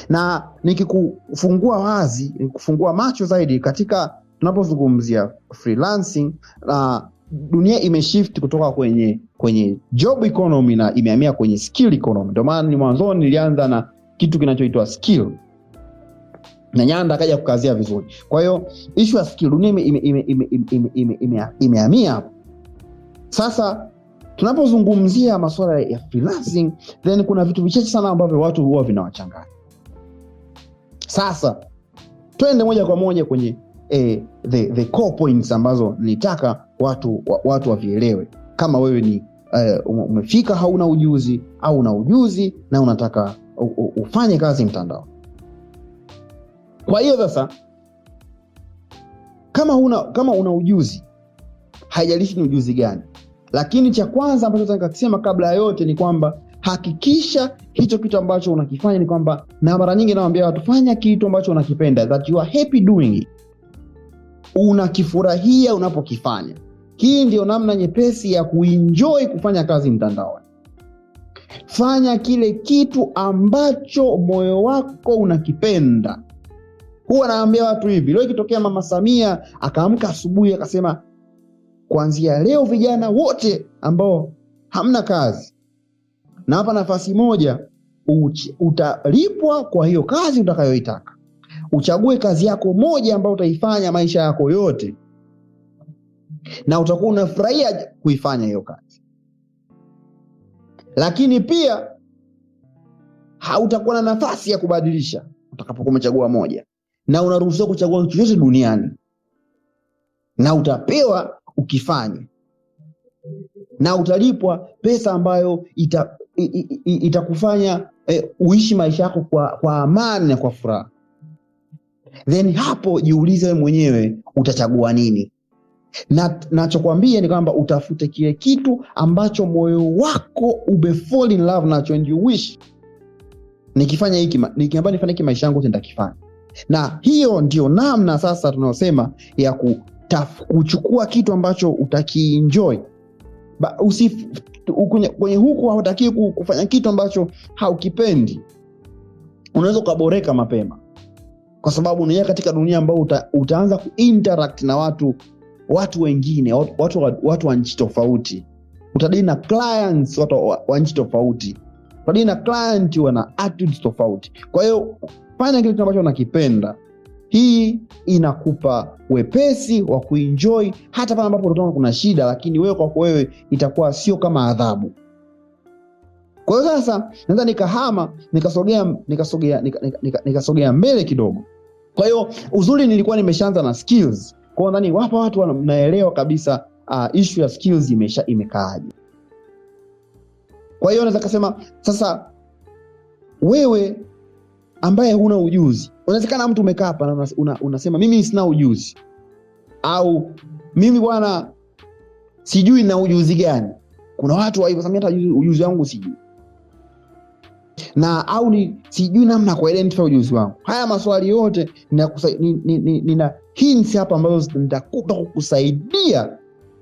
na nikikufungua wazi, nikikufungua macho zaidi katika tunapozungumzia freelancing na dunia imeshift kutoka kwenye kwenye job economy na imehamia kwenye skill economy. Ndio maana ni mwanzoni nilianza na kitu kinachoitwa skill na Nyanda akaja kukazia vizuri. Kwa hiyo ishu ya skill dunia imehamia ime, ime, ime, ime, ime, ime, imehamia sasa tunapozungumzia masuala ya freelancing then kuna vitu vichache sana ambavyo watu huwa vinawachanganya sasa twende moja kwa moja kwenye eh, the, the core points ambazo nitaka watu watu wavielewe. Kama wewe ni eh, umefika hauna ujuzi au una ujuzi na unataka ufanye kazi mtandao. Kwa hiyo sasa kama una, kama una ujuzi haijalishi ni ujuzi gani lakini cha kwanza ambacho nataka kabla ya yote ni kwamba hakikisha hicho kitu ambacho unakifanya ni kwamba na mara nyingi nawambia watu fanya kitu ambacho unakipenda that you are happy doing it unakifurahia unapokifanya. Hii ndio namna nyepesi ya kuinjoi kufanya kazi mtandaoni. Fanya kile kitu ambacho moyo wako unakipenda. Huwa naambia watu hivi leo ikitokea mama samia akaamka asubuhi akasema kuanzia leo vijana wote ambao hamna kazi na hapa nafasi moja utalipwa kwa hiyo kazi utakayoitaka uchague kazi yako moja ambayo utaifanya maisha yako yote. Na utakuwa unafurahia kuifanya hiyo kazi. Lakini pia hautakuwa na nafasi ya kubadilisha utakapokuwa umechagua moja. Na unaruhusiwa kuchagua kitu chochote duniani. Na utapewa ukifanya na utalipwa pesa ambayo ita, i, i, i, itakufanya eh, uishi maisha yako kwa, kwa amani na kwa furaha then hapo jiulize wewe mwenyewe utachagua nini? Na ni kwamba utafute kile kitu ambacho moyo wako umefall in love nacho and you wish. Nikifanya hiki nikiamba nifanye hiki maisha yangu yote nitakifanya. Na hiyo ndio namna sasa tunayosema ya kutaf, kuchukua kitu ambacho utakienjoy. Kwenye huku hautakii kufanya kitu ambacho haukipendi. Unaweza ukaboreka mapema kwa sababu unaingia katika dunia ambao uta, utaanza kuinteract na watu watu wengine watu, watu, wa- watu wa nchi tofauti. Utadili na clients watu wa, nchi tofauti. Utadili na client wana attitudes tofauti. Kwa hiyo fanya kitu ambacho unakipenda. Hii inakupa wepesi wa kuenjoy hata pale ambapo utaona kuna shida lakini wewe kwako wewe itakuwa sio kama adhabu. Kwa hiyo sasa naweza nikahama nikasogea nikasogea nika, nika, nika, nikasogea mbele kidogo kwa hiyo uzuri nilikuwa nimeshaanza na skills. Kwao nadhani wapo watu wanaelewa kabisa uh, ishu ya skills imesha imekaaje. Kwa hiyo naweza kasema sasa wewe ambaye huna ujuzi unawezekana mtu umekaa hapa na una, una, unasema mimi sina ujuzi. Au mimi bwana sijui na ujuzi gani. Kuna watu wa hivyo, hata ujuzi wangu sijui na au ni sijui namna kuidentify ujuzi wangu. Haya maswali yote nina, nina, ni, ni, nina hints hapa ambazo nitakupa kukusaidia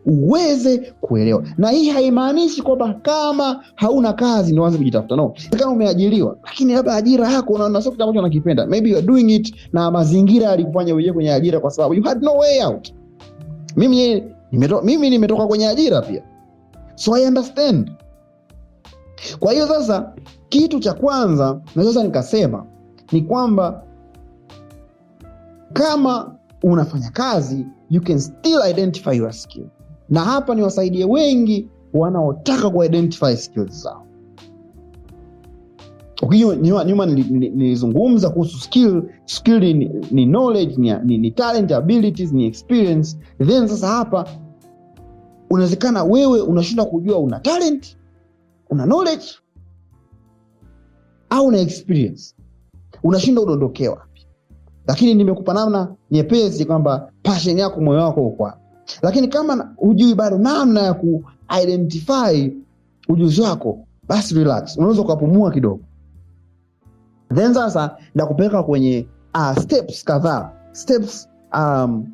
uweze kuelewa. Na hii haimaanishi kwamba kama hauna kazi ndio uanze kujitafuta no. Kama umeajiriwa lakini labda ajira yako unaona sio kitu ambacho unakipenda maybe you are doing it na mazingira yalikufanya uingie kwenye ajira kwa sababu you had no way out. Mimi nimetoka, mimi nimetoka kwenye ajira pia. So i understand kwa hiyo sasa kitu cha kwanza naweza nikasema ni kwamba kama unafanya kazi you can still identify your skill. Na hapa ni wasaidie wengi wanaotaka kuidentify skills zao. Nyuma, nyuma nili- nili- nilizungumza kuhusu skill. Skill ni, ni knowledge ni, ni, ni talent abilities ni experience. Then sasa hapa unawezekana wewe unashindwa kujua una talent una knowledge au una experience? Unashindwa udondokee wapi? Lakini nimekupa namna nyepesi kwamba pashen yako moyo wako uko wapi. Lakini kama hujui bado namna ya kuidentify ujuzi wako basi relax. Unaweza ukapumua kidogo. Then sasa ndakupeleka kwenye uh, steps kadhaa. Steps um,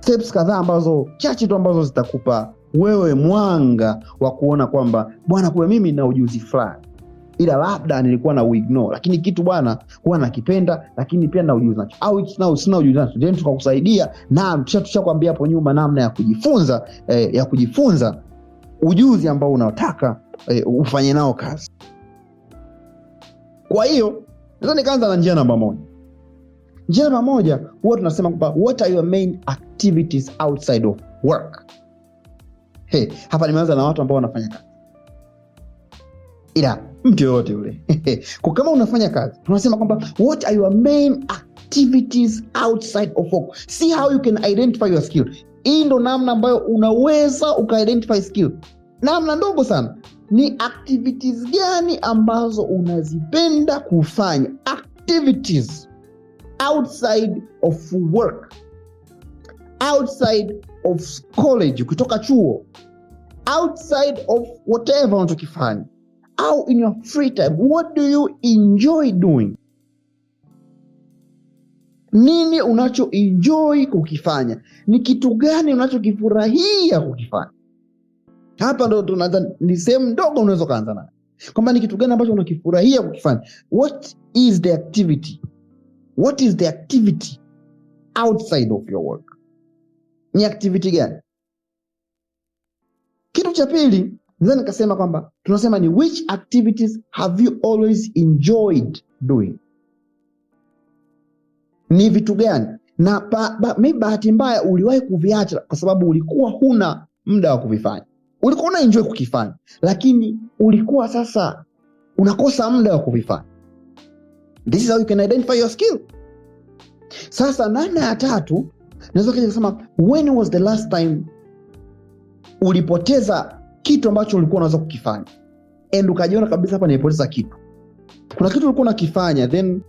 steps kadhaa ambazo chache tu ambazo zitakupa wewe mwanga wa kuona kwamba bwana kuwe mimi na ujuzi fulani. Ila labda nilikuwa na uignore lakini kitu bwana huwa nakipenda lakini pia na ujuzi nacho. Au sina, ujuzi nacho. Then tukakusaidia na tusha- tushakwambia hapo nyuma namna ya kujifunza eh, ya kujifunza ujuzi ambao unaotaka eh, ufanye nao kazi. Kwa hiyo naweza nikaanza na njia namba moja. Njia namba moja huwa tunasema kwamba what are your main activities outside of work Hey, hapa nimeanza na watu ambao wanafanya kazi, ila mtu yoyote yule kama unafanya kazi, tunasema kwamba what are your main activities outside of work. See how you can identify your skill. Hii ndo namna ambayo unaweza ukaidentify skill, namna ndogo sana. Ni activities gani ambazo unazipenda kufanya, activities outside of work, outside of college, ukitoka chuo, outside of whatever unachokifanya, au in your free time, what do you enjoy doing? Nini unacho enjoy kukifanya? Ni kitu gani unachokifurahia kukifanya? Hapa ndo tunaanza, ni sehemu ndogo unaweza ukaanza nayo, kwamba ni kitu gani ambacho unakifurahia kukifanya. What is the activity? What is the activity outside of your work? Ni activity gani? Kitu cha pili naweza nikasema kwamba tunasema ni which activities have you always enjoyed doing? Ni vitu gani? Na ba, ba, maybe bahati mbaya uliwahi kuviacha kwa sababu ulikuwa huna muda wa kuvifanya. Ulikuwa una enjoy kukifanya lakini ulikuwa sasa unakosa muda wa kuvifanya. This is how you can identify your skill. Sasa namna ya tatu naweza kaja kusema when was the last time ulipoteza kitu ambacho ulikuwa unaweza kukifanya? And ukajiona kabisa hapa nimepoteza kitu. Kuna kitu ulikuwa unakifanya then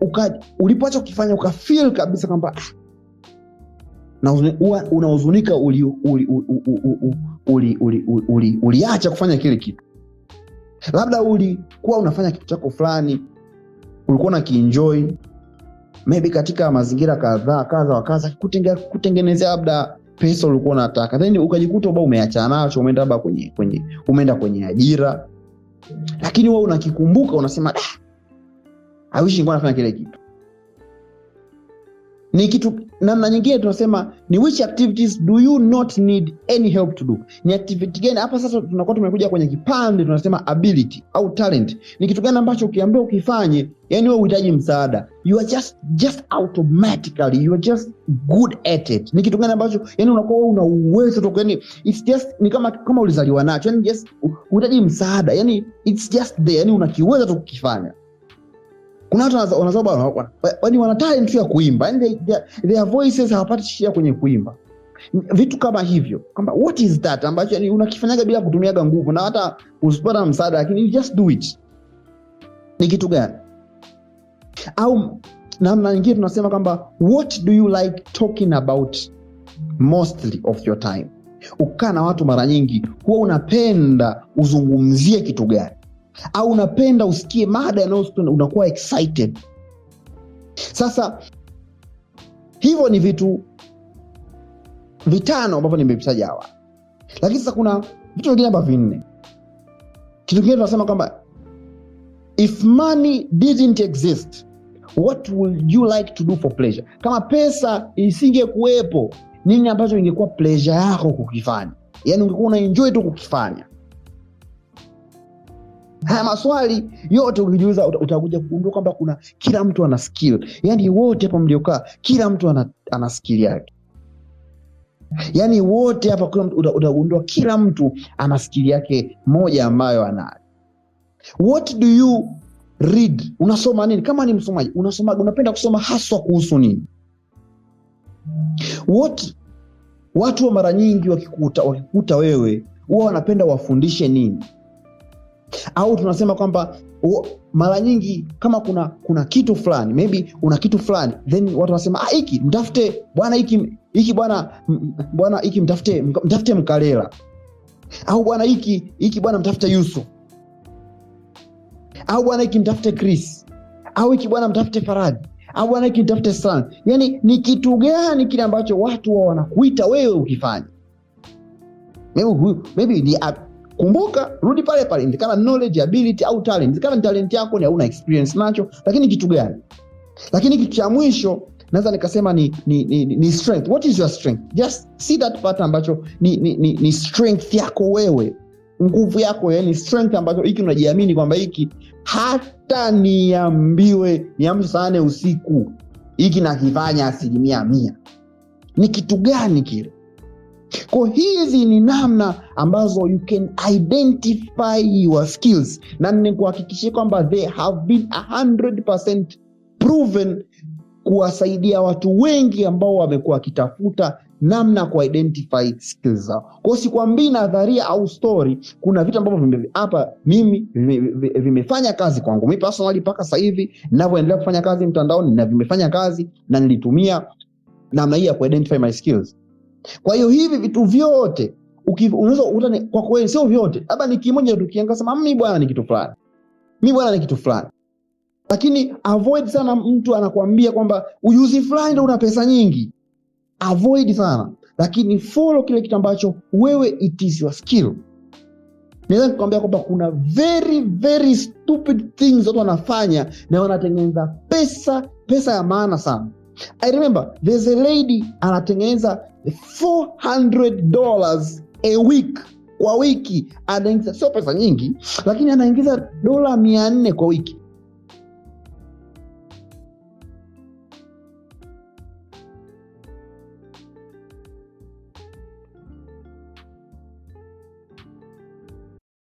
uka, ulipoacha kukifanya ukafil kabisa kwamba ah, unahuzunika uliacha uli, uli, uli, uli, uli, uli, uli, uliacha kufanya kile kitu. Labda ulikuwa unafanya kitu chako fulani ulikuwa unakienjoy maybe katika mazingira kadhaa kadha wa kadha kutengenezea labda pesa ulikuwa unataka. Then ukajikuta ba umeachana nacho umeenda labda kwenye, kwenye umeenda kwenye ajira. Lakini wewe unakikumbuka unasema ah, I nafanya kile kitu. Ni kitu namna nyingine tunasema ni which activities do you not need any help to do? Ni activity gani? Hapa sasa tunakuwa tumekuja kwenye kipande tunasema ability au talent. Ni kitu gani ambacho ukiambiwa ukifanye yani wewe uhitaji msaada. You are just just automatically you are just good at it. Ni kitu gani ambacho yani unakuwa wewe una uwezo tu yani it's just ni kama kama ulizaliwa nacho yani just uhitaji msaada. Yani it's just there yani unakiweza tu kukifanya kuna watu wanaza- wanaza- wana- yaani talent ya kuimba. Yani they, their, their voices hawapati shida kwenye kuimba. Vitu kama hivyo kwamba what is that ambacho yani unakifanyaga bila kutumiaga nguvu na hata usipata msaada lakini you just do it. Ni kitu gani? Au namna nyingine tunasema kwamba what do you like talking about mostly of your time? Ukaa na watu mara nyingi huwa unapenda uzungumzie kitu gani au unapenda usikie mada yanayohusu unakuwa excited. Sasa hivyo ni vitu vitano ambavyo nimevitaja hawa. Lakini sasa kuna vitu vingine hapa vinne. Kitu kingine tunasema kwamba if money didn't exist what would you like to do for pleasure? Kama pesa isingekuwepo nini ambacho ingekuwa pleasure yako kukifanya? Yaani ungekuwa unaenjoy tu kukifanya haya maswali yote ukijiuliza utakuja kugundua kwamba kuna kila mtu ana skill. Yaani wote hapa mliokaa kila mtu ana, ana skill yake. Yaani wote hapa kila mtu- utagundua kila mtu ana skill yake moja ambayo anayo. What do you read? Unasoma nini? Kama ni msomaji unasoma unapenda kusoma haswa kuhusu nini? What watu wa mara nyingi wakikuta, wakikuta wewe huwa wanapenda wafundishe nini au tunasema kwamba mara nyingi kama kuna kuna kitu fulani maybe una kitu fulani then watu wanasema ah, mtafute bwana hiki hiki bwana bwana hiki mtafute mtafute mkalela. Au bwana hiki hiki bwana mtafute yusuf. Au bwana hiki mtafute chris. Au hiki bwana mtafute faraji au bwana hiki mtafute san. Yani ni kitu gani kile ambacho watu wa wanakuita wewe ukifanya? Maybe, maybe ni kumbuka rudi pale pale. Inawezekana knowledge ability au talent. Inawezekana ni talent yako ni hauna experience nacho. Lakini kitu gani? Lakini kitu cha mwisho naweza nikasema ni, ni, ni, ni strength. What is your strength? Just see that part ambacho ni, ni, ni, ni strength yako wewe. Nguvu yako yani strength ambacho hiki unajiamini kwamba hiki hata niambiwe niamshe saa nane usiku. Hiki nakifanya asilimia mia. Ni kitu gani kile ko hizi ni namna ambazo you can identify your skills. Na nikuhakikishia kwamba they have been 100% proven kuwasaidia watu wengi ambao wamekuwa wakitafuta namna kuidentify skills zao. Kwao sikwambii nadharia au story. Kuna vitu ambavyo hapa mimi vime- vime- vimefanya kazi kwangu. Mi personally mpaka sasa hivi kufanya kazi mtandaoni na vimefanya kazi na nilitumia namna hii ya kuidentify my skills kwa hiyo hivi vitu vyote kweli sio vyote. Labda ni kimoja tu ukiangalia sema mi bwana ni kitu fulani. Mi bwana ni kitu fulani. Lakini avoid sana mtu anakuambia kwamba ujuzi fulani ndo una pesa nyingi. Avoid sana. Lakini follow kile kitu ambacho wewe it is your skill. Naweza nikuambia kwamba kuna very very stupid things watu wanafanya na wanatengeneza pesa pesa ya maana sana i remember there's a lady anatengeneza 400 dollars a week kwa wiki. Anaingiza sio pesa nyingi lakini anaingiza dola mia nne kwa wiki